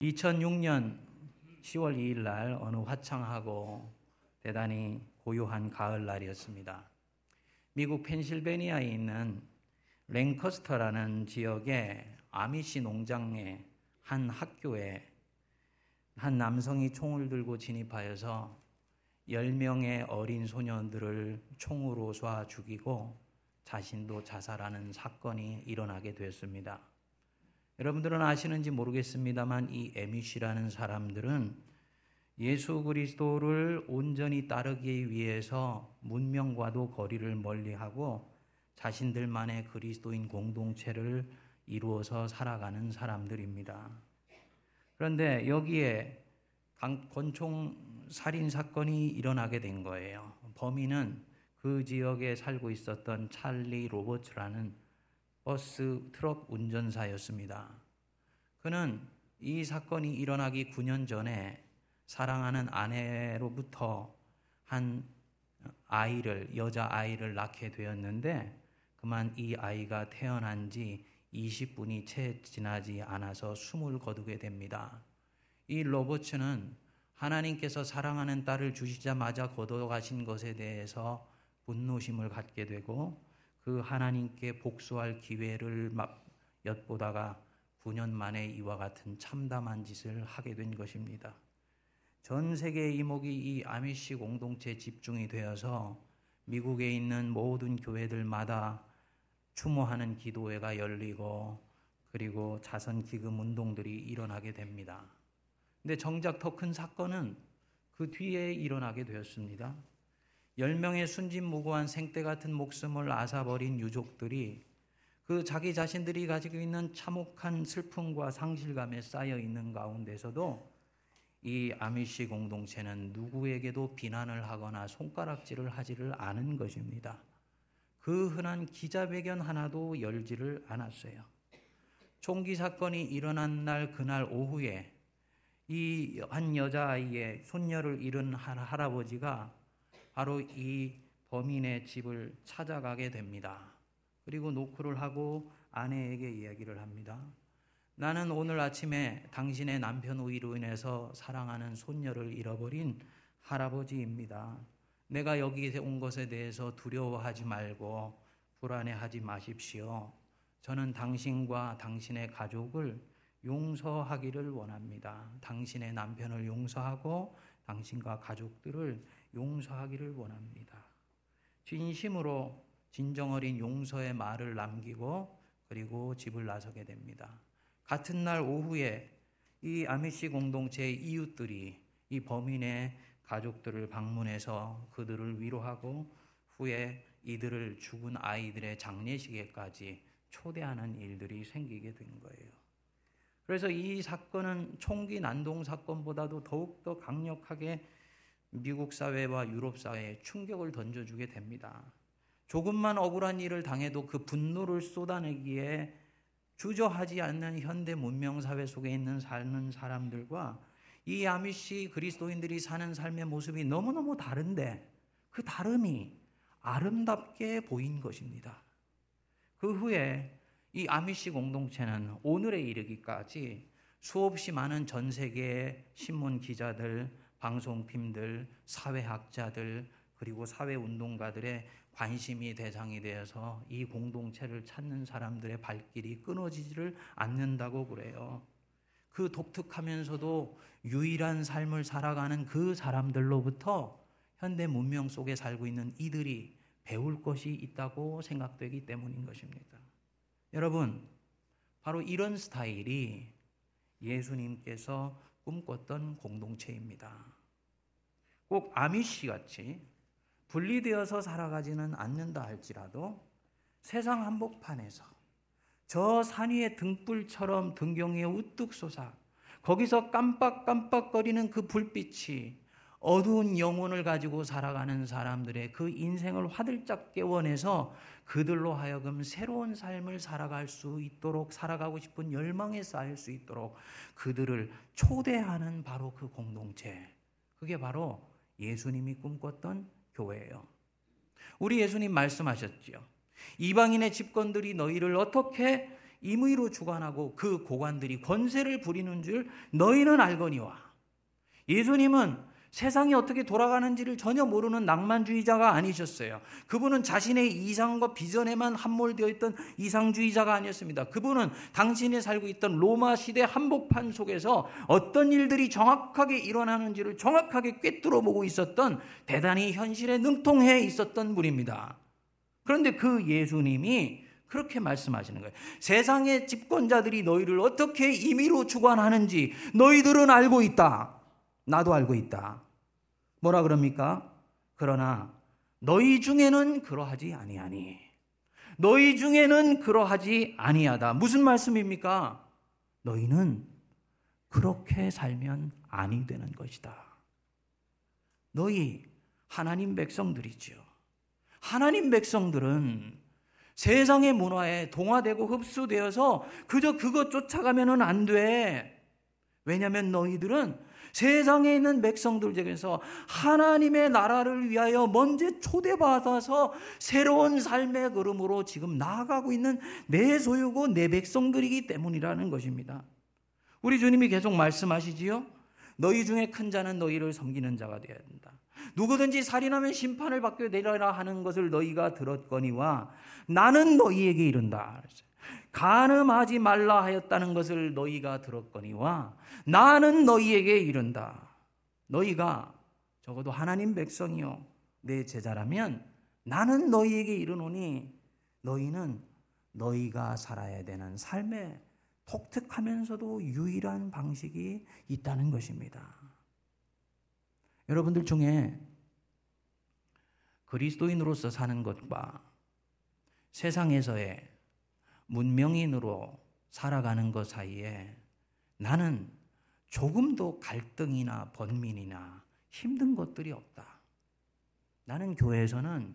2006년 10월 2일 날 어느 화창하고 대단히 고요한 가을 날이었습니다. 미국 펜실베니아에 있는 랭커스터라는 지역의 아미시 농장의 한 학교에 한 남성이 총을 들고 진입하여서 10명의 어린 소년들을 총으로 쏴 죽이고 자신도 자살하는 사건이 일어나게 되었습니다. 여러분들은 아시는지 모르겠습니다만 이 에미시라는 사람들은 예수 그리스도를 온전히 따르기 위해서 문명과도 거리를 멀리하고 자신들만의 그리스도인 공동체를 이루어서 살아가는 사람들입니다. 그런데 여기에 권총 살인 사건이 일어나게 된 거예요. 범인은 그 지역에 살고 있었던 찰리 로버츠라는 버스 트럭 운전사였습니다. 그는 이 사건이 일어나기 9년 전에 사랑하는 아내로부터 한 아이를, 여자 아이를 낳게 되었는데 그만 이 아이가 태어난 지 20분이 채 지나지 않아서 숨을 거두게 됩니다. 이 로버츠는 하나님께서 사랑하는 딸을 주시자마자 거둬가신 것에 대해서 분노심을 갖게 되고 그 하나님께 복수할 기회를 엿보다가 9년 만에 이와 같은 참담한 짓을 하게 된 것입니다. 전 세계 이목이 이 아미시 공동체 집중이 되어서 미국에 있는 모든 교회들마다 추모하는 기도회가 열리고 그리고 자선 기금 운동들이 일어나게 됩니다. 근데 정작 더 큰 사건은 그 뒤에 일어나게 되었습니다. 10명의 순진무구한 생떼 같은 목숨을 앗아버린 유족들이 그 자기 자신들이 가지고 있는 참혹한 슬픔과 상실감에 쌓여 있는 가운데서도 이 아미시 공동체는 누구에게도 비난을 하거나 손가락질을 하지를 않은 것입니다. 그 흔한 기자회견 하나도 열지를 않았어요. 총기 사건이 일어난 날 그날 오후에 이 한 여자아이의 손녀를 잃은 할아버지가 바로 이 범인의 집을 찾아가게 됩니다. 그리고 노크를 하고 아내에게 이야기를 합니다. 나는 오늘 아침에 당신의 남편 우위로 인해서 사랑하는 손녀를 잃어버린 할아버지입니다. 내가 여기에 온 것에 대해서 두려워하지 말고 불안해하지 마십시오. 저는 당신과 당신의 가족을 용서하기를 원합니다. 당신의 남편을 용서하고 당신과 가족들을 용서하기를 원합니다. 진심으로 진정 어린 용서의 말을 남기고 그리고 집을 나서게 됩니다. 같은 날 오후에 이 아미시 공동체의 이웃들이 이 범인의 가족들을 방문해서 그들을 위로하고 후에 이들을 죽은 아이들의 장례식에까지 초대하는 일들이 생기게 된 거예요. 그래서 이 사건은 총기 난동 사건보다도 더욱더 강력하게 미국 사회와 유럽 사회에 충격을 던져주게 됩니다. 조금만 억울한 일을 당해도 그 분노를 쏟아내기에 주저하지 않는 현대 문명 사회 속에 있는 사는 사람들과 이 아미시 그리스도인들이 사는 삶의 모습이 너무너무 다른데 그 다름이 아름답게 보인 것입니다. 그 후에 이 아미시 공동체는 오늘에 이르기까지 수없이 많은 전 세계의 신문 기자들, 방송팀들, 사회학자들, 그리고 사회운동가들의 관심이 대상이 되어서 이 공동체를 찾는 사람들의 발길이 끊어지지를 않는다고 그래요. 그 독특하면서도 유일한 삶을 살아가는 그 사람들로부터 현대 문명 속에 살고 있는 이들이 배울 것이 있다고 생각되기 때문인 것입니다. 여러분, 바로 이런 스타일이 예수님께서 꿈꿨던 공동체입니다. 꼭 아미시 같이 분리되어서 살아가지는 않는다 할지라도 세상 한복판에서 저 산 위의 등불처럼 등경에 우뚝 솟아 거기서 깜빡깜빡거리는 그 불빛이 어두운 영혼을 가지고 살아가는 사람들의 그 인생을 화들짝 깨워내서 그들로 하여금 새로운 삶을 살아갈 수 있도록 살아가고 싶은 열망에 쌓일 수 있도록 그들을 초대하는 바로 그 공동체. 그게 바로 예수님이 꿈꿨던 교회예요. 우리 예수님 말씀하셨지요. 이방인의 집권들이 너희를 어떻게 임의로 주관하고 그 고관들이 권세를 부리는 줄 너희는 알거니와 예수님은 세상이 어떻게 돌아가는지를 전혀 모르는 낭만주의자가 아니셨어요. 그분은 자신의 이상과 비전에만 함몰되어 있던 이상주의자가 아니었습니다. 그분은 당신이 살고 있던 로마 시대 한복판 속에서 어떤 일들이 정확하게 일어나는지를 정확하게 꿰뚫어 보고 있었던 대단히 현실에 능통해 있었던 분입니다. 그런데 그 예수님이 그렇게 말씀하시는 거예요. 세상의 집권자들이 너희를 어떻게 임의로 주관하는지 너희들은 알고 있다. 나도 알고 있다. 뭐라 그럽니까? 그러나 너희 중에는 그러하지 아니하니. 너희 중에는 그러하지 아니하다. 무슨 말씀입니까? 너희는 그렇게 살면 아니 되는 것이다. 너희 하나님 백성들이지요. 하나님 백성들은 세상의 문화에 동화되고 흡수되어서 그저 그것 쫓아가면은 안 돼. 왜냐하면 너희들은 세상에 있는 백성들 중에서 하나님의 나라를 위하여 먼저 초대받아서 새로운 삶의 걸음으로 지금 나아가고 있는 내 소유고 내 백성들이기 때문이라는 것입니다. 우리 주님이 계속 말씀하시지요. 너희 중에 큰 자는 너희를 섬기는 자가 되어야 된다. 누구든지 살인하면 심판을 받게 되리라 하는 것을 너희가 들었거니와 나는 너희에게 이른다. 가늠하지 말라 하였다는 것을 너희가 들었거니와 나는 너희에게 이른다. 너희가 적어도 하나님 백성이요 내 제자라면 나는 너희에게 이르노니 너희는 너희가 살아야 되는 삶의 독특하면서도 유일한 방식이 있다는 것입니다. 여러분들 중에 그리스도인으로서 사는 것과 세상에서의 문명인으로 살아가는 것 사이에 나는 조금도 갈등이나 번민이나 힘든 것들이 없다. 나는 교회에서는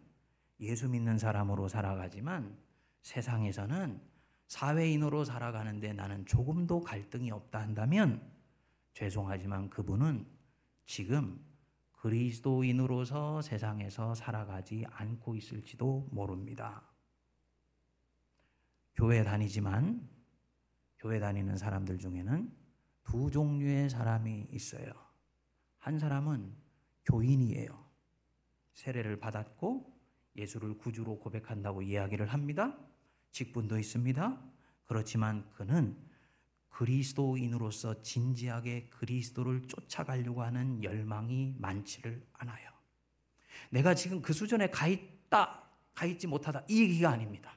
예수 믿는 사람으로 살아가지만 세상에서는 사회인으로 살아가는데 나는 조금도 갈등이 없다 한다면 죄송하지만 그분은 지금 그리스도인으로서 세상에서 살아가지 않고 있을지도 모릅니다. 교회 다니지만 교회 다니는 사람들 중에는 두 종류의 사람이 있어요. 한 사람은 교인이에요. 세례를 받았고 예수를 구주로 고백한다고 이야기를 합니다. 직분도 있습니다. 그렇지만 그는 그리스도인으로서 진지하게 그리스도를 쫓아가려고 하는 열망이 많지를 않아요. 내가 지금 그 수준에 가 있다, 가 있지 못하다, 이 얘기가 아닙니다.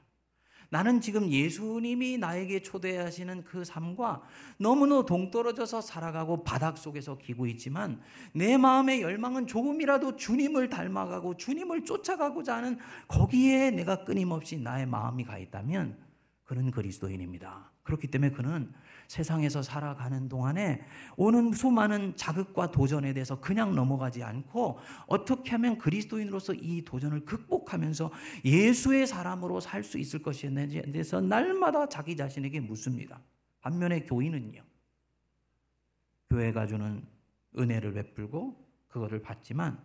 나는 지금 예수님이 나에게 초대하시는 그 삶과 너무나 동떨어져서 살아가고 바닥 속에서 기고 있지만 내 마음의 열망은 조금이라도 주님을 닮아가고 주님을 쫓아가고자 하는 거기에 내가 끊임없이 나의 마음이 가 있다면 그는 그리스도인입니다. 그렇기 때문에 그는 세상에서 살아가는 동안에 오는 수많은 자극과 도전에 대해서 그냥 넘어가지 않고 어떻게 하면 그리스도인으로서 이 도전을 극복하면서 예수의 사람으로 살 수 있을 것인지에 대해서 날마다 자기 자신에게 묻습니다. 반면에 교인은요. 교회가 주는 은혜를 베풀고 그거를 받지만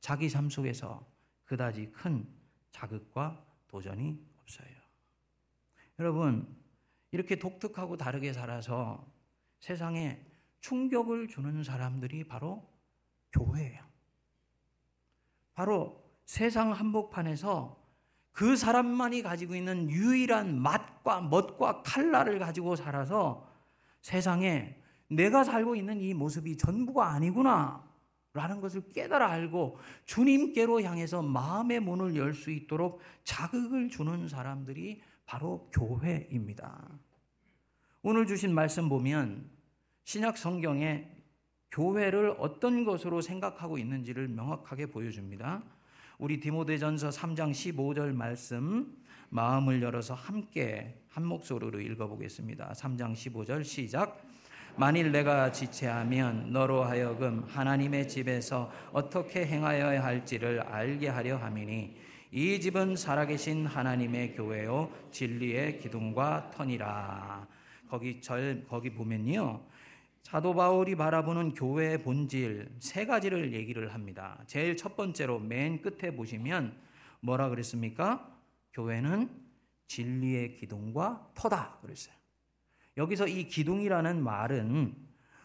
자기 삶 속에서 그다지 큰 자극과 도전이 없어요. 여러분, 이렇게 독특하고 다르게 살아서 세상에 충격을 주는 사람들이 바로 교회예요. 바로 세상 한복판에서 그 사람만이 가지고 있는 유일한 맛과 멋과 칼날을 가지고 살아서 세상에 내가 살고 있는 이 모습이 전부가 아니구나. 라는 것을 깨달아 알고 주님께로 향해서 마음의 문을 열 수 있도록 자극을 주는 사람들이 바로 교회입니다. 오늘 주신 말씀 보면 신약 성경에 교회를 어떤 것으로 생각하고 있는지를 명확하게 보여줍니다. 우리 디모데전서 3장 15절 말씀 마음을 열어서 함께 한 목소리로 읽어보겠습니다. 3장 15절 시작. 만일 내가 지체하면 너로 하여금 하나님의 집에서 어떻게 행하여야 할지를 알게 하려 함이니 이 집은 살아계신 하나님의 교회요 진리의 기둥과 터니라. 거기 절 거기 보면요. 사도 바울이 바라보는 교회의 본질 세 가지를 얘기를 합니다. 제일 첫 번째로 맨 끝에 보시면 뭐라 그랬습니까? 교회는 진리의 기둥과 터다 그랬어요. 여기서 이 기둥이라는 말은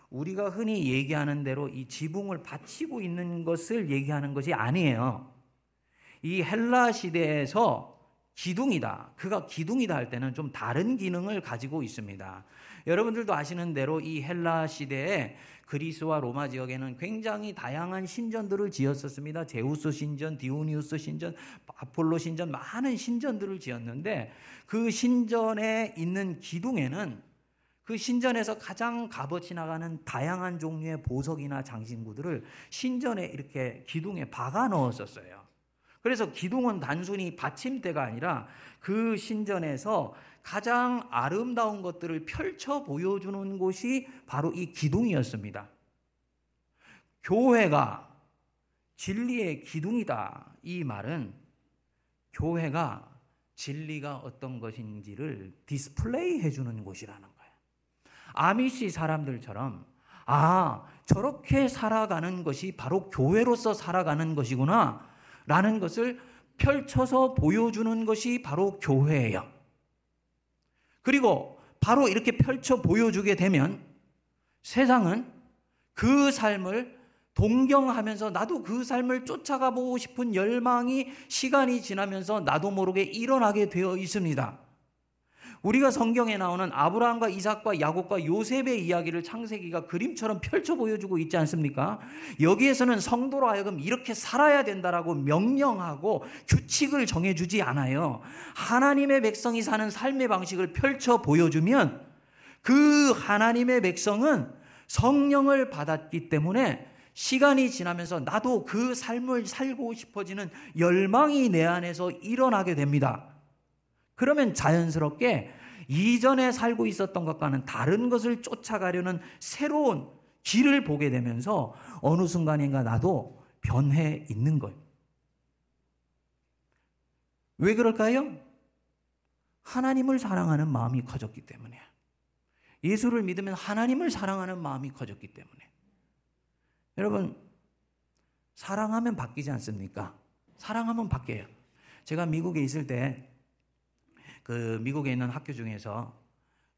우리가 흔히 얘기하는 대로 이 지붕을 받치고 있는 것을 얘기하는 것이 아니에요. 이 헬라 시대에서 기둥이다. 그가 기둥이다 할 때는 좀 다른 기능을 가지고 있습니다. 여러분들도 아시는 대로 이 헬라 시대에 그리스와 로마 지역에는 굉장히 다양한 신전들을 지었었습니다. 제우스 신전, 디오니우스 신전, 아폴로 신전 많은 신전들을 지었는데 그 신전에 있는 기둥에는 그 신전에서 가장 값어치 나가는 다양한 종류의 보석이나 장신구들을 신전에 이렇게 기둥에 박아 넣었었어요. 그래서 기둥은 단순히 받침대가 아니라 그 신전에서 가장 아름다운 것들을 펼쳐 보여주는 곳이 바로 이 기둥이었습니다. 교회가 진리의 기둥이다. 이 말은 교회가 진리가 어떤 것인지를 디스플레이 해주는 곳이라는 거예요. 아미시 사람들처럼, 아, 저렇게 살아가는 것이 바로 교회로서 살아가는 것이구나. 라는 것을 펼쳐서 보여주는 것이 바로 교회예요. 그리고 바로 이렇게 펼쳐 보여주게 되면 세상은 그 삶을 동경하면서 나도 그 삶을 쫓아가 보고 싶은 열망이 시간이 지나면서 나도 모르게 일어나게 되어 있습니다. 우리가 성경에 나오는 아브라함과 이삭과 야곱과 요셉의 이야기를 창세기가 그림처럼 펼쳐 보여주고 있지 않습니까? 여기에서는 성도로 하여금 이렇게 살아야 된다라고 명령하고 규칙을 정해주지 않아요. 하나님의 백성이 사는 삶의 방식을 펼쳐 보여주면 그 하나님의 백성은 성령을 받았기 때문에 시간이 지나면서 나도 그 삶을 살고 싶어지는 열망이 내 안에서 일어나게 됩니다. 그러면 자연스럽게 이전에 살고 있었던 것과는 다른 것을 쫓아가려는 새로운 길을 보게 되면서 어느 순간인가 나도 변해 있는 거예요. 왜 그럴까요? 하나님을 사랑하는 마음이 커졌기 때문에. 예수를 믿으면 하나님을 사랑하는 마음이 커졌기 때문에. 여러분, 사랑하면 바뀌지 않습니까? 사랑하면 바뀌어요. 제가 미국에 있을 때 그 미국에 있는 학교 중에서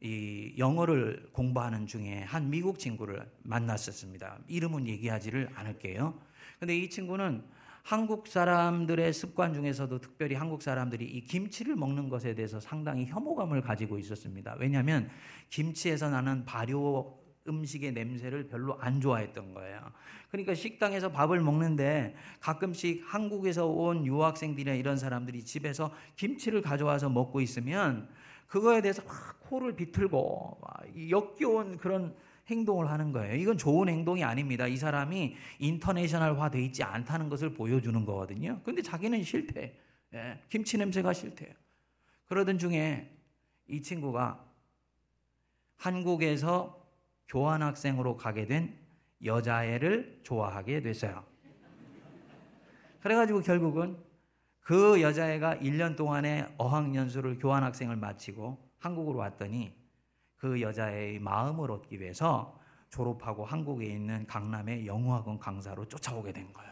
이 영어를 공부하는 중에 한 미국 친구를 만났었습니다. 이름은 얘기하지를 않을게요. 근데 이 친구는 한국 사람들의 습관 중에서도 특별히 한국 사람들이 이 김치를 먹는 것에 대해서 상당히 혐오감을 가지고 있었습니다. 왜냐하면 김치에서 나는 발효 음식의 냄새를 별로 안 좋아했던 거예요. 그러니까 식당에서 밥을 먹는데 가끔씩 한국에서 온 유학생들이나 이런 사람들이 집에서 김치를 가져와서 먹고 있으면 그거에 대해서 막 코를 비틀고 역겨운 그런 행동을 하는 거예요. 이건 좋은 행동이 아닙니다. 이 사람이 인터내셔널화 돼 있지 않다는 것을 보여주는 거거든요. 근데 자기는 싫대. 예, 김치 냄새가 싫대요. 그러던 중에 이 친구가 한국에서 교환학생으로 가게 된 여자애를 좋아하게 됐어요. 그래가지고 결국은 그 여자애가 1년 동안의 어학연수를 교환학생을 마치고 한국으로 왔더니 그 여자애의 마음을 얻기 위해서 졸업하고 한국에 있는 강남의 영어학원 강사로 쫓아오게 된 거예요.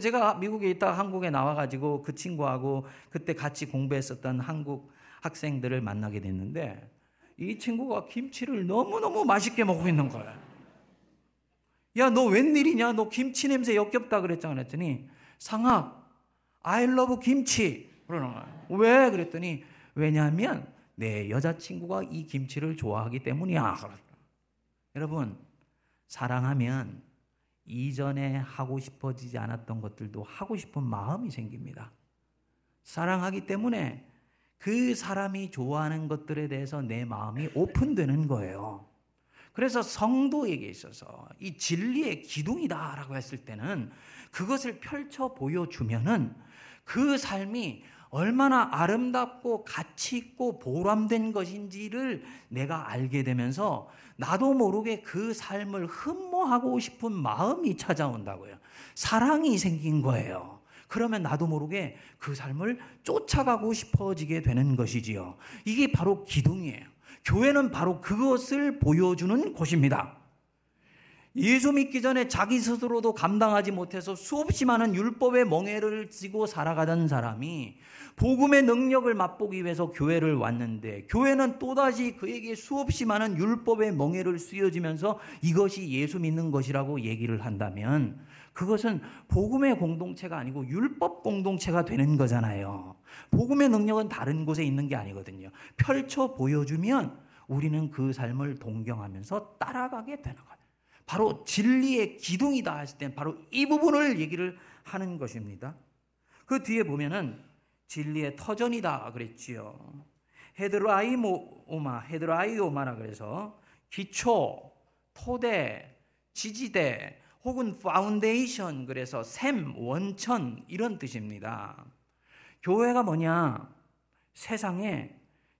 제가 미국에 있다 한국에 나와가지고 그 친구하고 그때 같이 공부했었던 한국 학생들을 만나게 됐는데 이 친구가 김치를 너무너무 맛있게 먹고 있는 거야. 야, 너 웬일이냐? 너 김치 냄새 역겹다 그랬잖아. 그랬더니 상학, I love 김치. 그러는 거야. 왜? 그랬더니 왜냐하면 내 여자친구가 이 김치를 좋아하기 때문이야. 여러분, 사랑하면 이전에 하고 싶어지지 않았던 것들도 하고 싶은 마음이 생깁니다. 사랑하기 때문에 그 사람이 좋아하는 것들에 대해서 내 마음이 오픈되는 거예요. 그래서 성도에게 있어서 이 진리의 기둥이다라고 했을 때는 그것을 펼쳐 보여주면은 그 삶이 얼마나 아름답고 가치 있고 보람된 것인지를 내가 알게 되면서 나도 모르게 그 삶을 흠모하고 싶은 마음이 찾아온다고요. 사랑이 생긴 거예요. 그러면 나도 모르게 그 삶을 쫓아가고 싶어지게 되는 것이지요. 이게 바로 기둥이에요. 교회는 바로 그것을 보여주는 곳입니다. 예수 믿기 전에 자기 스스로도 감당하지 못해서 수없이 많은 율법의 멍해를 지고 살아가던 사람이 복음의 능력을 맛보기 위해서 교회를 왔는데 교회는 또다시 그에게 수없이 많은 율법의 멍해를 씌워지면서 이것이 예수 믿는 것이라고 얘기를 한다면 그것은 복음의 공동체가 아니고 율법 공동체가 되는 거잖아요. 복음의 능력은 다른 곳에 있는 게 아니거든요. 펼쳐 보여주면 우리는 그 삶을 동경하면서 따라가게 되는 거예요. 바로 진리의 기둥이다 했을 때 바로 이 부분을 얘기를 하는 것입니다. 그 뒤에 보면은 진리의 터전이다 그랬지요. ἑδραίωμα, ἑδραίωμα라 그래서 기초, 토대, 지지대 혹은 파운데이션 그래서 샘, 원천 이런 뜻입니다. 교회가 뭐냐? 세상에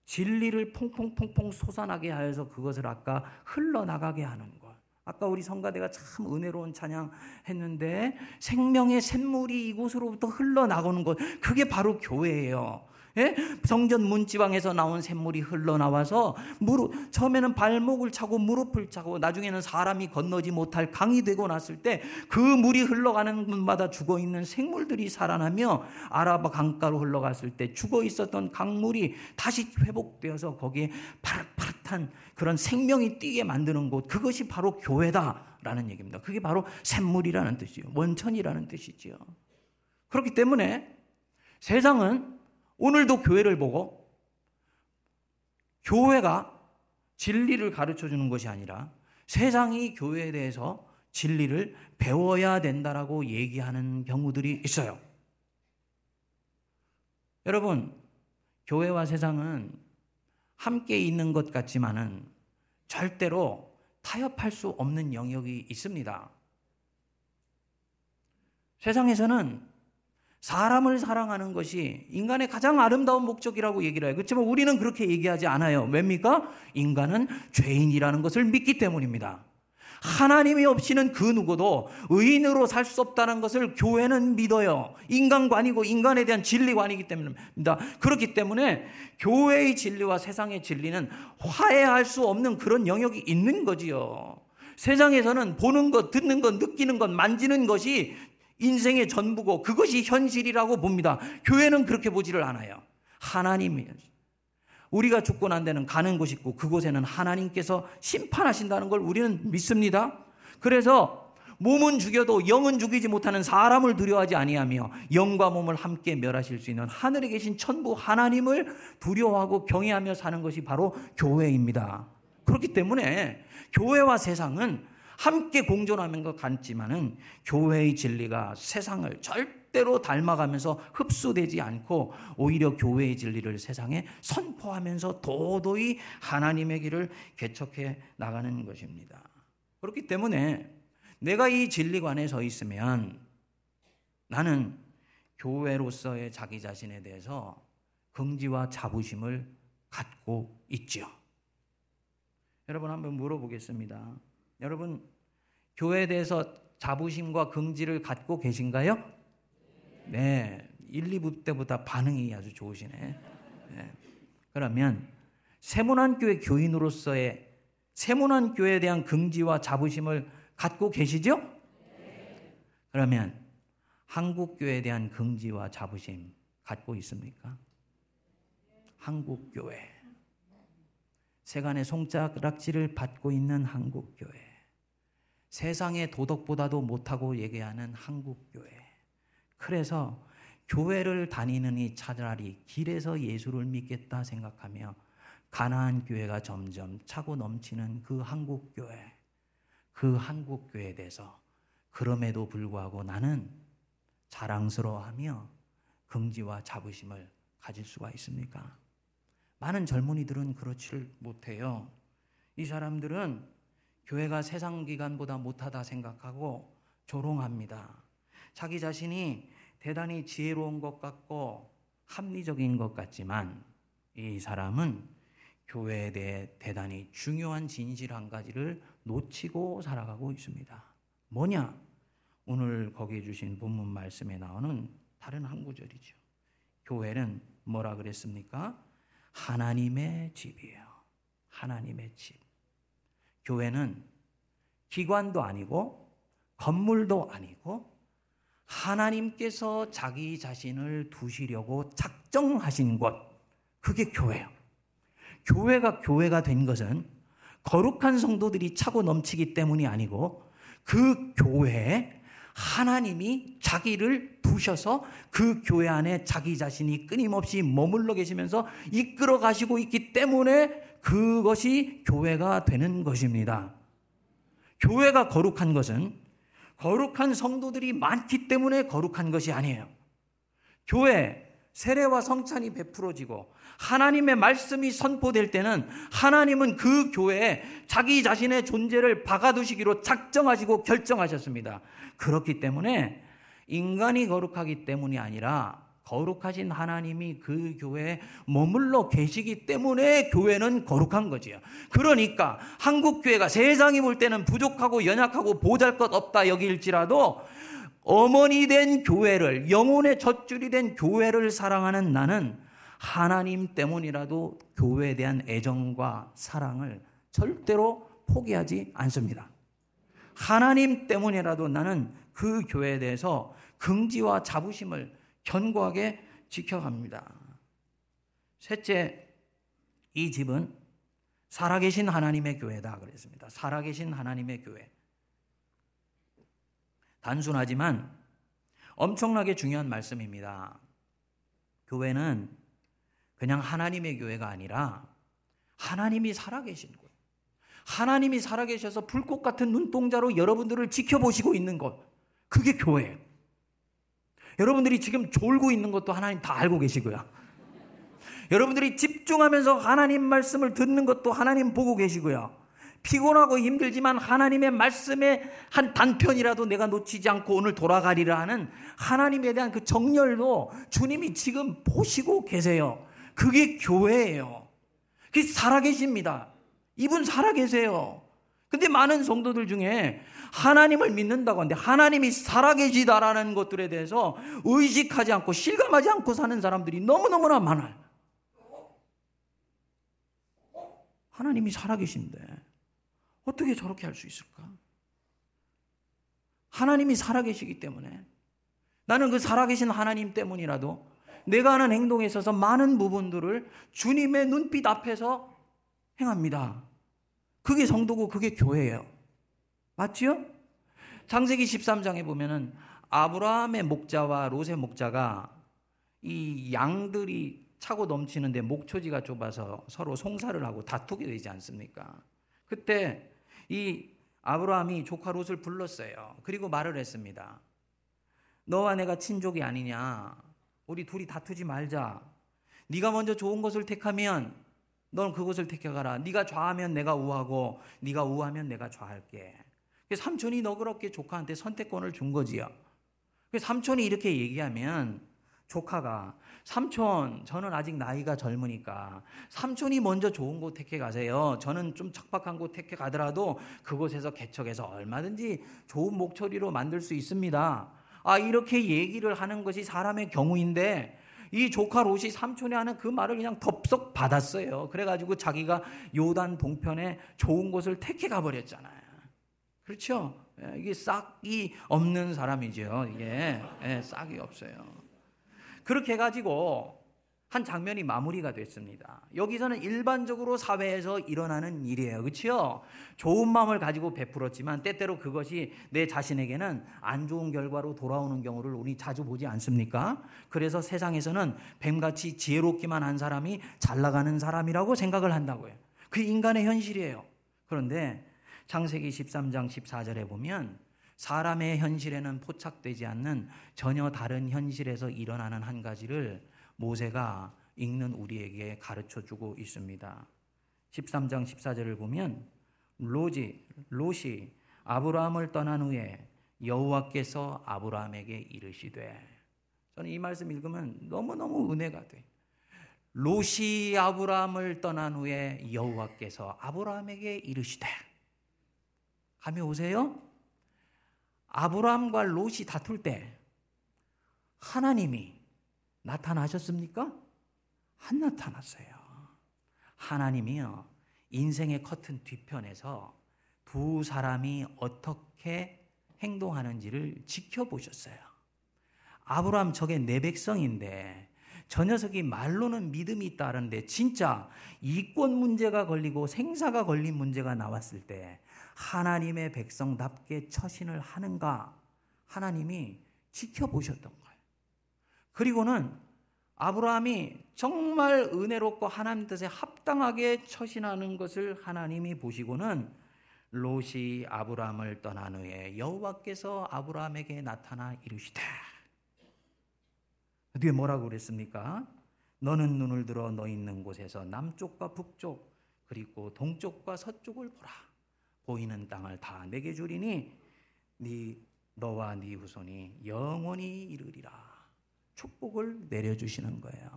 진리를 퐁퐁퐁퐁 솟아나게 하여서 그것을 아까 흘러나가게 하는 것. 아까 우리 성가대가 참 은혜로운 찬양 했는데 생명의 샘물이 이곳으로부터 흘러나오는 것. 그게 바로 교회예요. 예? 성전 문지방에서 나온 샘물이 흘러나와서 무릎 처음에는 발목을 차고 무릎을 차고 나중에는 사람이 건너지 못할 강이 되고 났을 때 그 물이 흘러가는 곳마다 죽어 있는 생물들이 살아나며 아라바 강가로 흘러갔을 때 죽어 있었던 강물이 다시 회복되어서 거기에 파릇파릇한 그런 생명이 뛰게 만드는 곳 그것이 바로 교회다라는 얘기입니다. 그게 바로 샘물이라는 뜻이요. 원천이라는 뜻이지요. 그렇기 때문에 세상은 오늘도 교회를 보고 교회가 진리를 가르쳐 주는 것이 아니라 세상이 교회에 대해서 진리를 배워야 된다라고 얘기하는 경우들이 있어요. 여러분, 교회와 세상은 함께 있는 것 같지만은 절대로 타협할 수 없는 영역이 있습니다. 세상에서는 사람을 사랑하는 것이 인간의 가장 아름다운 목적이라고 얘기를 해요. 그렇지만 우리는 그렇게 얘기하지 않아요. 왜입니까? 인간은 죄인이라는 것을 믿기 때문입니다. 하나님이 없이는 그 누구도 의인으로 살 수 없다는 것을 교회는 믿어요. 인간관이고 인간에 대한 진리관이기 때문입니다. 그렇기 때문에 교회의 진리와 세상의 진리는 화해할 수 없는 그런 영역이 있는 거지요. 세상에서는 보는 것, 듣는 것, 느끼는 것, 만지는 것이 인생의 전부고 그것이 현실이라고 봅니다. 교회는 그렇게 보지를 않아요. 하나님이에요. 우리가 죽고 난 데는 가는 곳이 있고 그곳에는 하나님께서 심판하신다는 걸 우리는 믿습니다. 그래서 몸은 죽여도 영은 죽이지 못하는 사람을 두려워하지 아니하며 영과 몸을 함께 멸하실 수 있는 하늘에 계신 천부 하나님을 두려워하고 경외하며 사는 것이 바로 교회입니다. 그렇기 때문에 교회와 세상은 함께 공존하는 것 같지만은 교회의 진리가 세상을 절대로 닮아가면서 흡수되지 않고 오히려 교회의 진리를 세상에 선포하면서 도도히 하나님의 길을 개척해 나가는 것입니다. 그렇기 때문에 내가 이 진리관에 서 있으면 나는 교회로서의 자기 자신에 대해서 긍지와 자부심을 갖고 있지요. 여러분 한번 물어보겠습니다. 여러분 교회에 대해서 자부심과 긍지를 갖고 계신가요? 네. 1, 2부 때보다 반응이 아주 좋으시네. 네. 그러면 세문안교회 교인으로서의 세문안교회에 대한 긍지와 자부심을 갖고 계시죠? 그러면 한국교회에 대한 긍지와 자부심 갖고 있습니까? 한국교회. 세간의 송자락지를 받고 있는 한국교회. 세상의 도덕보다도 못하고 얘기하는 한국교회. 그래서 교회를 다니느니 차라리 길에서 예수를 믿겠다 생각하며 가나안 교회가 점점 차고 넘치는 그 한국 교회, 그 한국 교회에 대해서 그럼에도 불구하고 나는 자랑스러워하며 긍지와 자부심을 가질 수가 있습니까? 많은 젊은이들은 그렇지를 못해요. 이 사람들은 교회가 세상 기관보다 못하다 생각하고 조롱합니다. 자기 자신이 대단히 지혜로운 것 같고 합리적인 것 같지만 이 사람은 교회에 대해 대단히 중요한 진실 한 가지를 놓치고 살아가고 있습니다. 뭐냐? 오늘 거기에 주신 본문 말씀에 나오는 다른 한 구절이죠. 교회는 뭐라 그랬습니까? 하나님의 집이에요. 하나님의 집. 교회는 기관도 아니고 건물도 아니고 하나님께서 자기 자신을 두시려고 작정하신 곳 그게 교회예요. 교회가 교회가 된 것은 거룩한 성도들이 차고 넘치기 때문이 아니고 그 교회에 하나님이 자기를 두셔서 그 교회 안에 자기 자신이 끊임없이 머물러 계시면서 이끌어 가시고 있기 때문에 그것이 교회가 되는 것입니다. 교회가 거룩한 것은 거룩한 성도들이 많기 때문에 거룩한 것이 아니에요. 교회, 세례와 성찬이 베풀어지고 하나님의 말씀이 선포될 때는 하나님은 그 교회에 자기 자신의 존재를 박아두시기로 작정하시고 결정하셨습니다. 그렇기 때문에 인간이 거룩하기 때문이 아니라 거룩하신 하나님이 그 교회에 머물러 계시기 때문에 교회는 거룩한 거지요. 그러니까 한국 교회가 세상이 볼 때는 부족하고 연약하고 보잘 것 없다 여길지라도 어머니 된 교회를 영혼의 젖줄이 된 교회를 사랑하는 나는 하나님 때문이라도 교회에 대한 애정과 사랑을 절대로 포기하지 않습니다. 하나님 때문이라도 나는 그 교회에 대해서 긍지와 자부심을 견고하게 지켜갑니다. 셋째, 이 집은 살아계신 하나님의 교회다 그랬습니다. 살아계신 하나님의 교회. 단순하지만 엄청나게 중요한 말씀입니다. 교회는 그냥 하나님의 교회가 아니라 하나님이 살아계신 곳. 하나님이 살아계셔서 불꽃 같은 눈동자로 여러분들을 지켜보시고 있는 것. 그게 교회예요. 여러분들이 지금 졸고 있는 것도 하나님 다 알고 계시고요. 여러분들이 집중하면서 하나님 말씀을 듣는 것도 하나님 보고 계시고요. 피곤하고 힘들지만 하나님의 말씀의 한 단편이라도 내가 놓치지 않고 오늘 돌아가리라 하는 하나님에 대한 그 정열도 주님이 지금 보시고 계세요. 그게 교회예요. 그게 살아계십니다. 이분 살아계세요. 근데 많은 성도들 중에 하나님을 믿는다고 하는데 하나님이 살아계시다라는 것들에 대해서 의식하지 않고 실감하지 않고 사는 사람들이 너무너무나 많아요. 하나님이 살아계신데 어떻게 저렇게 할 수 있을까? 하나님이 살아계시기 때문에 나는 그 살아계신 하나님 때문이라도 내가 하는 행동에 있어서 많은 부분들을 주님의 눈빛 앞에서 행합니다. 그게 성도고 그게 교회예요. 맞지요? 창세기 13장에 보면은 아브라함의 목자와 롯의 목자가 이 양들이 차고 넘치는데 목초지가 좁아서 서로 송사를 하고 다투게 되지 않습니까? 그때 이 아브라함이 조카 롯을 불렀어요. 그리고 말을 했습니다. 너와 내가 친족이 아니냐? 우리 둘이 다투지 말자. 네가 먼저 좋은 것을 택하면 넌 그것을 택해가라. 네가 좌하면 내가 우하고 네가 우하면 내가 좌할게. 삼촌이 너그럽게 조카한테 선택권을 준 거지요. 삼촌이 이렇게 얘기하면 조카가 삼촌 저는 아직 나이가 젊으니까 삼촌이 먼저 좋은 곳 택해 가세요. 저는 좀 척박한 곳 택해 가더라도 그곳에서 개척해서 얼마든지 좋은 목소리로 만들 수 있습니다. 아 이렇게 얘기를 하는 것이 사람의 경우인데 이 조카 롯이 삼촌이 하는 그 말을 그냥 덥석 받았어요. 그래가지고 자기가 요단 동편에 좋은 곳을 택해 가버렸잖아요. 그렇죠? 예, 이게 싹이 없는 사람이죠. 이게 예, 싹이 없어요. 그렇게 해가지고 한 장면이 마무리가 됐습니다. 여기서는 일반적으로 사회에서 일어나는 일이에요. 그렇죠? 좋은 마음을 가지고 베풀었지만 때때로 그것이 내 자신에게는 안 좋은 결과로 돌아오는 경우를 우리 자주 보지 않습니까? 그래서 세상에서는 뱀같이 지혜롭기만 한 사람이 잘 나가는 사람이라고 생각을 한다고요. 그 인간의 현실이에요. 그런데 창세기 13장 14절에 보면 사람의 현실에는 포착되지 않는 전혀 다른 현실에서 일어나는 한 가지를 모세가 읽는 우리에게 가르쳐 주고 있습니다. 13장 14절을 보면 로지 롯이 아브라함을 떠난 후에 여호와께서 아브라함에게 이르시되 저는 이 말씀 읽으면 너무너무 은혜가 돼. 롯이 아브라함을 떠난 후에 여호와께서 아브라함에게 이르시되 감이 오세요? 아브라함과 롯이 다툴 때 하나님이 나타나셨습니까? 안 나타났어요. 하나님이요. 인생의 커튼 뒤편에서 두 사람이 어떻게 행동하는지를 지켜보셨어요. 아브라함 저게 내 백성인데 저 녀석이 말로는 믿음이 있다는데 진짜 이권 문제가 걸리고 생사가 걸린 문제가 나왔을 때 하나님의 백성답게 처신을 하는가 하나님이 지켜보셨던 거예요. 그리고는 아브라함이 정말 은혜롭고 하나님 뜻에 합당하게 처신하는 것을 하나님이 보시고는 롯이 아브라함을 떠난 후에 여호와께서 아브라함에게 나타나 이르시되 뒤에 뭐라고 그랬습니까? 너는 눈을 들어 너 있는 곳에서 남쪽과 북쪽 그리고 동쪽과 서쪽을 보라. 보이는 땅을 다 내게 주리니 네 너와 네 후손이 영원히 이르리라. 축복을 내려 주시는 거예요.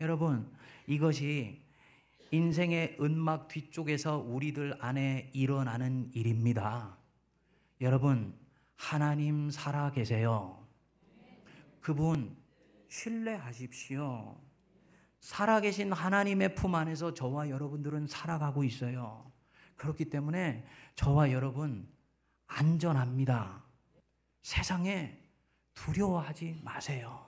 여러분, 이것이 인생의 은막 뒤쪽에서 우리들 안에 일어나는 일입니다. 여러분, 하나님 살아 계세요. 그분 신뢰하십시오. 살아계신 하나님의 품 안에서 저와 여러분들은 살아가고 있어요. 그렇기 때문에 저와 여러분 안전합니다. 세상에 두려워하지 마세요.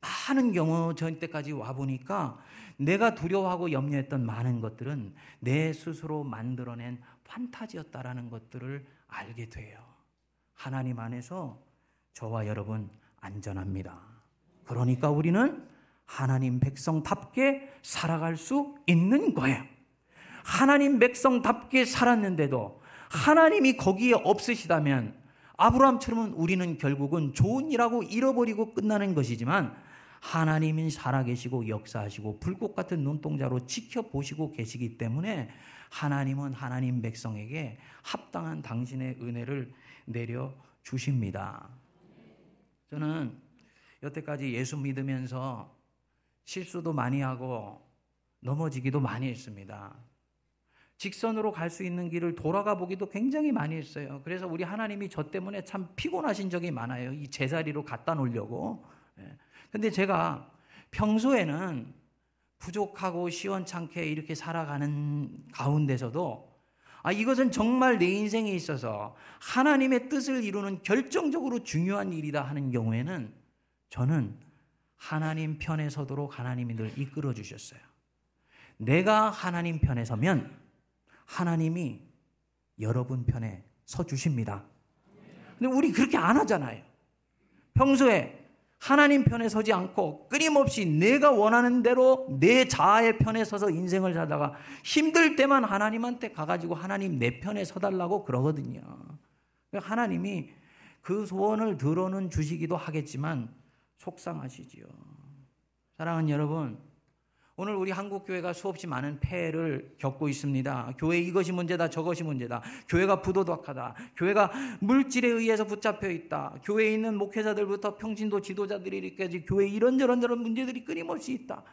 많은 경우 전 때까지 와 보니까 내가 두려워하고 염려했던 많은 것들은 내 스스로 만들어낸 판타지였다라는 것들을 알게 돼요. 하나님 안에서 저와 여러분 안전합니다. 그러니까 우리는 하나님 백성답게 살아갈 수 있는 거예요. 하나님 백성답게 살았는데도 하나님이 거기에 없으시다면 아브라함처럼 우리는 결국은 좋은 일하고 잃어버리고 끝나는 것이지만 하나님이 살아계시고 역사하시고 불꽃 같은 눈동자로 지켜보시고 계시기 때문에 하나님은 하나님 백성에게 합당한 당신의 은혜를 내려 주십니다. 저는 여태까지 예수 믿으면서 실수도 많이 하고 넘어지기도 많이 했습니다. 직선으로 갈 수 있는 길을 돌아가 보기도 굉장히 많이 했어요. 그래서 우리 하나님이 저 때문에 참 피곤하신 적이 많아요. 이 제자리로 갖다 놓으려고. 예. 근데 제가 평소에는 부족하고 시원찮게 이렇게 살아가는 가운데서도 아, 이것은 정말 내 인생에 있어서 하나님의 뜻을 이루는 결정적으로 중요한 일이다 하는 경우에는 저는 하나님 편에 서도록 하나님이 늘 이끌어 주셨어요. 내가 하나님 편에 서면 하나님이 여러분 편에 서 주십니다. 근데 우리 그렇게 안 하잖아요. 평소에 하나님 편에 서지 않고 끊임없이 내가 원하는 대로 내 자아의 편에 서서 인생을 살다가 힘들 때만 하나님한테 가가지고 하나님 내 편에 서달라고 그러거든요. 그러니까 하나님이 그 소원을 들어는 주시기도 하겠지만 속상하시지요. 사랑하는 여러분, 오늘 우리 한국 교회가 수없이 많은 폐해를 겪고 있습니다. 교회 이것이 문제다, 저것이 문제다. 교회가 부도덕하다. 교회가 물질에 의해서 붙잡혀 있다. 교회에 있는 목회자들부터 평신도 지도자들이까지 교회 이런저런 저런 문제들이 끊임없이 있다.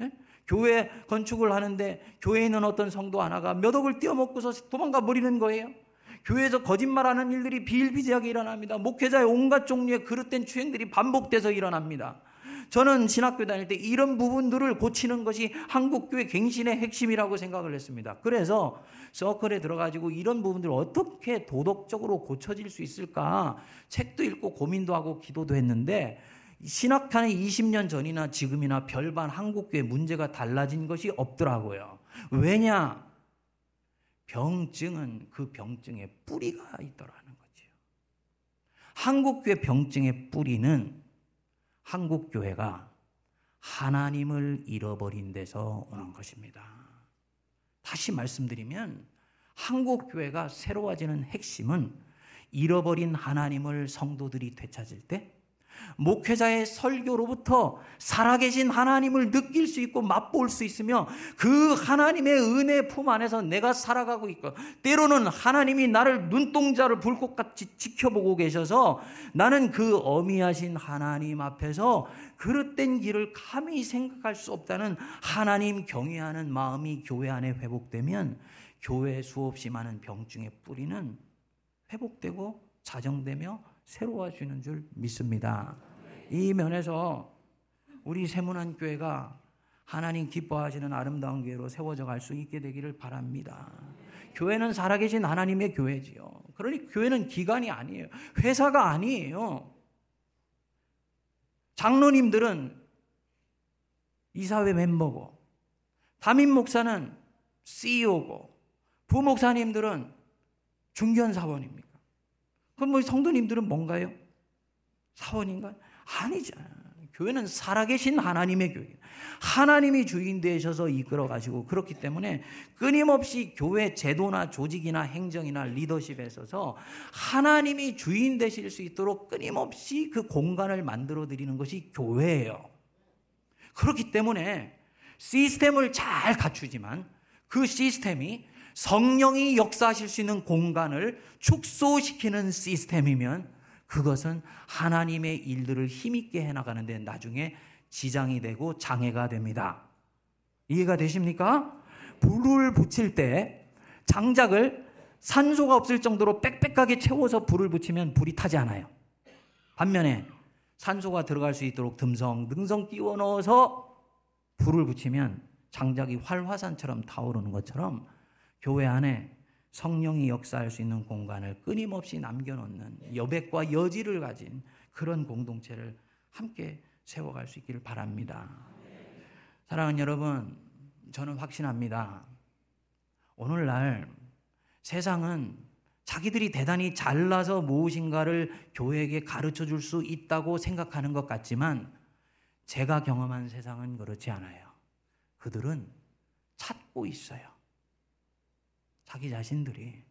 예? 교회 건축을 하는데 교회에 있는 어떤 성도 하나가 몇 억을 띄어먹고서 도망가 버리는 거예요. 교회에서 거짓말하는 일들이 비일비재하게 일어납니다. 목회자의 온갖 종류의 그릇된 추행들이 반복돼서 일어납니다. 저는 신학교 다닐 때 이런 부분들을 고치는 것이 한국교회 갱신의 핵심이라고 생각을 했습니다. 그래서 서클에 들어가지고 이런 부분들을 어떻게 도덕적으로 고쳐질 수 있을까 책도 읽고 고민도 하고 기도도 했는데 신학탄의 20년 전이나 지금이나 별반 한국교회 문제가 달라진 것이 없더라고요. 왜냐? 병증은 그 병증의 뿌리가 있더라는 거죠. 한국교회 병증의 뿌리는 한국 교회가 하나님을 잃어버린 데서 오는 것입니다. 다시 말씀드리면 한국 교회가 새로워지는 핵심은 잃어버린 하나님을 성도들이 되찾을 때 목회자의 설교로부터 살아계신 하나님을 느낄 수 있고 맛볼 수 있으며 그 하나님의 은혜 품 안에서 내가 살아가고 있고 때로는 하나님이 나를 눈동자를 불꽃 같이 지켜보고 계셔서 나는 그 어미하신 하나님 앞에서 그릇된 길을 감히 생각할 수 없다는 하나님 경외하는 마음이 교회 안에 회복되면 교회 수없이 많은 병증의 뿌리는 회복되고 자정되며 새로워지는 줄 믿습니다. 이 면에서 우리 세문안 교회가 하나님 기뻐하시는 아름다운 교회로 세워져 갈 수 있게 되기를 바랍니다. 교회는 살아계신 하나님의 교회지요. 그러니 교회는 기관이 아니에요. 회사가 아니에요. 장로님들은 이사회 멤버고, 담임 목사는 CEO고, 부목사님들은 중견사원입니까? 그럼 뭐 성도님들은 뭔가요? 사원인가요? 아니죠. 교회는 살아계신 하나님의 교회. 하나님이 주인 되셔서 이끌어 가시고 그렇기 때문에 끊임없이 교회 제도나 조직이나 행정이나 리더십에 있어서 하나님이 주인 되실 수 있도록 끊임없이 그 공간을 만들어 드리는 것이 교회예요. 그렇기 때문에 시스템을 잘 갖추지만 그 시스템이 성령이 역사하실 수 있는 공간을 축소시키는 시스템이면 그것은 하나님의 일들을 힘있게 해나가는 데 나중에 지장이 되고 장애가 됩니다. 이해가 되십니까? 불을 붙일 때 장작을 산소가 없을 정도로 빽빽하게 채워서 불을 붙이면 불이 타지 않아요. 반면에 산소가 들어갈 수 있도록 듬성듬성 끼워 넣어서 불을 붙이면 장작이 활화산처럼 타오르는 것처럼 교회 안에 성령이 역사할 수 있는 공간을 끊임없이 남겨놓는 여백과 여지를 가진 그런 공동체를 함께 세워갈 수 있기를 바랍니다. 사랑하는 여러분, 저는 확신합니다. 오늘날 세상은 자기들이 대단히 잘나서 무엇인가를 교회에게 가르쳐 줄 수 있다고 생각하는 것 같지만 제가 경험한 세상은 그렇지 않아요. 그들은 찾고 있어요. 자기 자신들이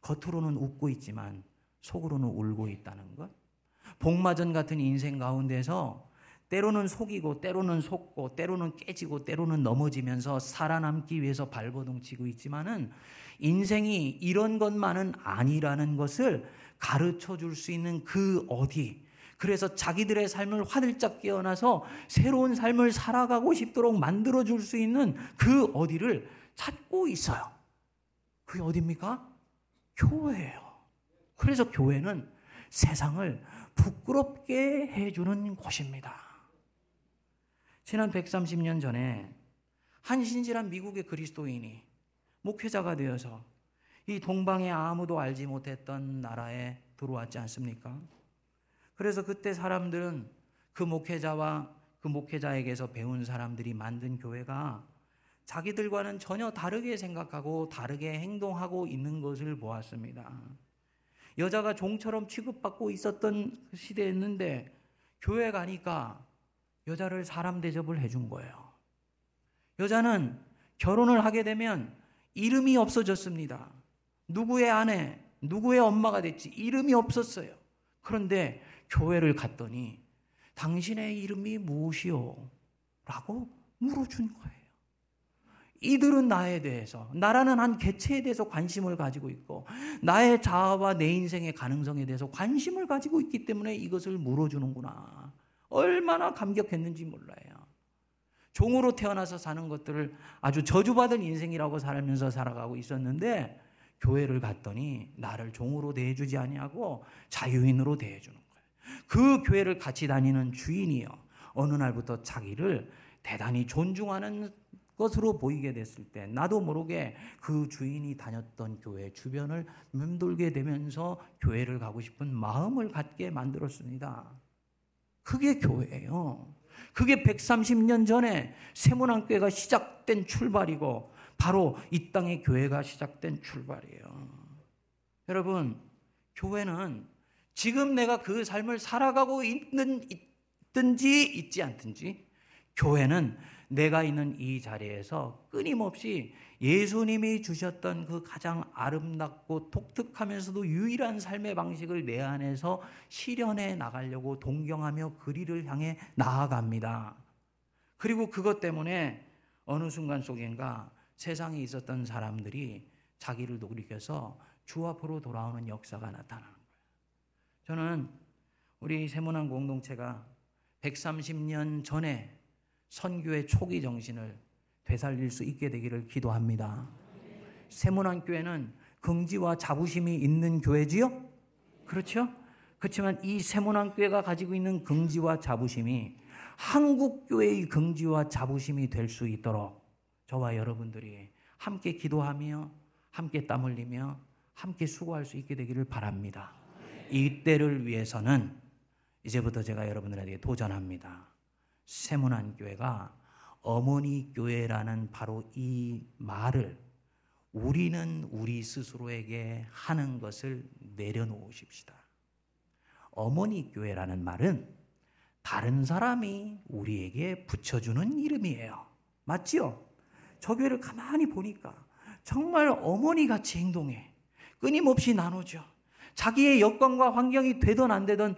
겉으로는 웃고 있지만 속으로는 울고 있다는 것. 복마전 같은 인생 가운데서 때로는 속이고 때로는 속고 때로는 깨지고 때로는 넘어지면서 살아남기 위해서 발버둥 치고 있지만은 인생이 이런 것만은 아니라는 것을 가르쳐 줄 수 있는 그 어디 그래서 자기들의 삶을 화들짝 깨어나서 새로운 삶을 살아가고 싶도록 만들어 줄 수 있는 그 어디를 찾고 있어요. 그게 어디입니까? 교회예요. 그래서 교회는 세상을 부끄럽게 해주는 곳입니다. 지난 130년 전에 한 신실한 미국의 그리스도인이 목회자가 되어서 이 동방에 아무도 알지 못했던 나라에 들어왔지 않습니까? 그래서 그때 사람들은 그 목회자와 그 목회자에게서 배운 사람들이 만든 교회가 자기들과는 전혀 다르게 생각하고 다르게 행동하고 있는 것을 보았습니다. 여자가 종처럼 취급받고 있었던 시대였는데 교회 가니까 여자를 사람 대접을 해준 거예요. 여자는 결혼을 하게 되면 이름이 없어졌습니다. 누구의 아내, 누구의 엄마가 됐지 이름이 없었어요. 그런데 교회를 갔더니 당신의 이름이 무엇이요? 라고 물어준 거예요. 이들은 나에 대해서, 나라는 한 개체에 대해서 관심을 가지고 있고, 나의 자아와 내 인생의 가능성에 대해서 관심을 가지고 있기 때문에 이것을 물어주는구나. 얼마나 감격했는지 몰라요. 종으로 태어나서 사는 것들을 아주 저주받은 인생이라고 살면서 살아가고 있었는데 교회를 갔더니 나를 종으로 대해주지 아니하고 자유인으로 대해주는 거예요. 그 교회를 같이 다니는 주인이요. 어느 날부터 자기를 대단히 존중하는 것으로 보이게 됐을 때 나도 모르게 그 주인이 다녔던 교회 주변을 맴돌게 되면서 교회를 가고 싶은 마음을 갖게 만들었습니다. 그게 교회예요. 그게 130년 전에 세문안교회가 시작된 출발이고 바로 이 땅의 교회가 시작된 출발이에요. 여러분, 교회는 지금 내가 그 삶을 살아가고 있는 있든지 있지 않든지 교회는 내가 있는 이 자리에서 끊임없이 예수님이 주셨던 그 가장 아름답고 독특하면서도 유일한 삶의 방식을 내 안에서 실현해 나가려고 동경하며 그리를 향해 나아갑니다. 그리고 그것 때문에 어느 순간 속인가 세상에 있었던 사람들이 자기를 돌이켜서 주 앞으로 돌아오는 역사가 나타나는 거예요. 저는 우리 세문안 공동체가 130년 전에 선교의 초기 정신을 되살릴 수 있게 되기를 기도합니다. 세문안 교회는 긍지와 자부심이 있는 교회지요? 그렇죠? 그렇지만 이 세문안 교회가 가지고 있는 긍지와 자부심이 한국 교회의 긍지와 자부심이 될 수 있도록 저와 여러분들이 함께 기도하며 함께 땀 흘리며 함께 수고할 수 있게 되기를 바랍니다. 이 때를 위해서는 이제부터 제가 여러분들에게 도전합니다. 세문안 교회가 어머니 교회라는 바로 이 말을 우리는 우리 스스로에게 하는 것을 내려놓으십시다. 어머니 교회라는 말은 다른 사람이 우리에게 붙여주는 이름이에요. 맞지요? 저 교회를 가만히 보니까 정말 어머니 같이 행동해. 끊임없이 나누죠. 자기의 여건과 환경이 되든 안 되든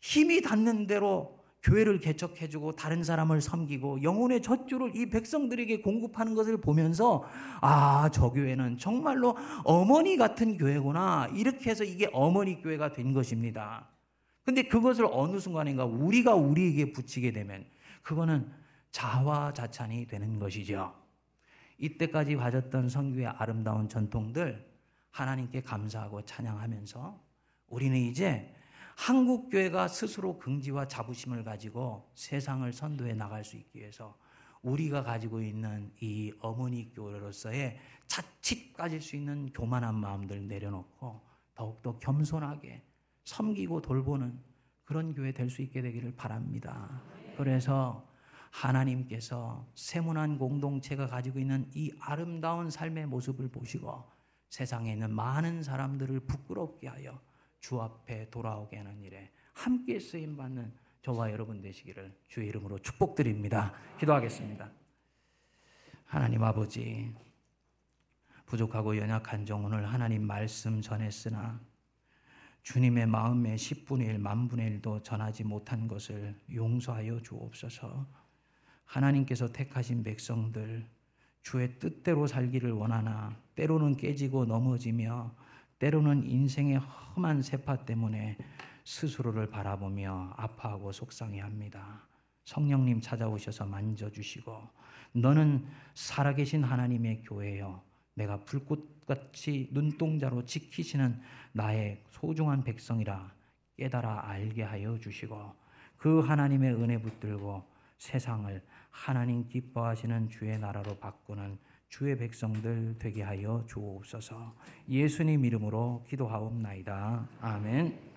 힘이 닿는 대로 교회를 개척해주고 다른 사람을 섬기고 영혼의 젖줄을 이 백성들에게 공급하는 것을 보면서 아, 저 교회는 정말로 어머니 같은 교회구나. 이렇게 해서 이게 어머니 교회가 된 것입니다. 근데 그것을 어느 순간인가 우리가 우리에게 붙이게 되면 그거는 자화자찬이 되는 것이죠. 이때까지 가졌던 성교의 아름다운 전통들 하나님께 감사하고 찬양하면서 우리는 이제 한국 교회가 스스로 긍지와 자부심을 가지고 세상을 선도해 나갈 수 있기 위해서 우리가 가지고 있는 이 어머니 교회로서의 자칫 가질 수 있는 교만한 마음들 내려놓고 더욱더 겸손하게 섬기고 돌보는 그런 교회 될 수 있게 되기를 바랍니다. 그래서 하나님께서 세문한 공동체가 가지고 있는 이 아름다운 삶의 모습을 보시고 세상에 있는 많은 사람들을 부끄럽게 하여 주 앞에 돌아오게 하는 일에 함께 쓰임 받는 저와 여러분 되시기를 주의 이름으로 축복드립니다. 기도하겠습니다. 하나님 아버지 부족하고 연약한 정원을 하나님 말씀 전했으나 주님의 마음에 10분의 1, 만분의 1도 전하지 못한 것을 용서하여 주옵소서. 하나님께서 택하신 백성들 주의 뜻대로 살기를 원하나 때로는 깨지고 넘어지며 때로는 인생의 험한 세파 때문에 스스로를 바라보며 아파하고 속상해합니다. 성령님 찾아오셔서 만져주시고 너는 살아계신 하나님의 교회요. 내가 불꽃같이 눈동자로 지키시는 나의 소중한 백성이라 깨달아 알게 하여 주시고 그 하나님의 은혜 붙들고 세상을 하나님 기뻐하시는 주의 나라로 바꾸는 주의 백성들 되게 하여 주옵소서. 예수님 이름으로 기도하옵나이다. 아멘.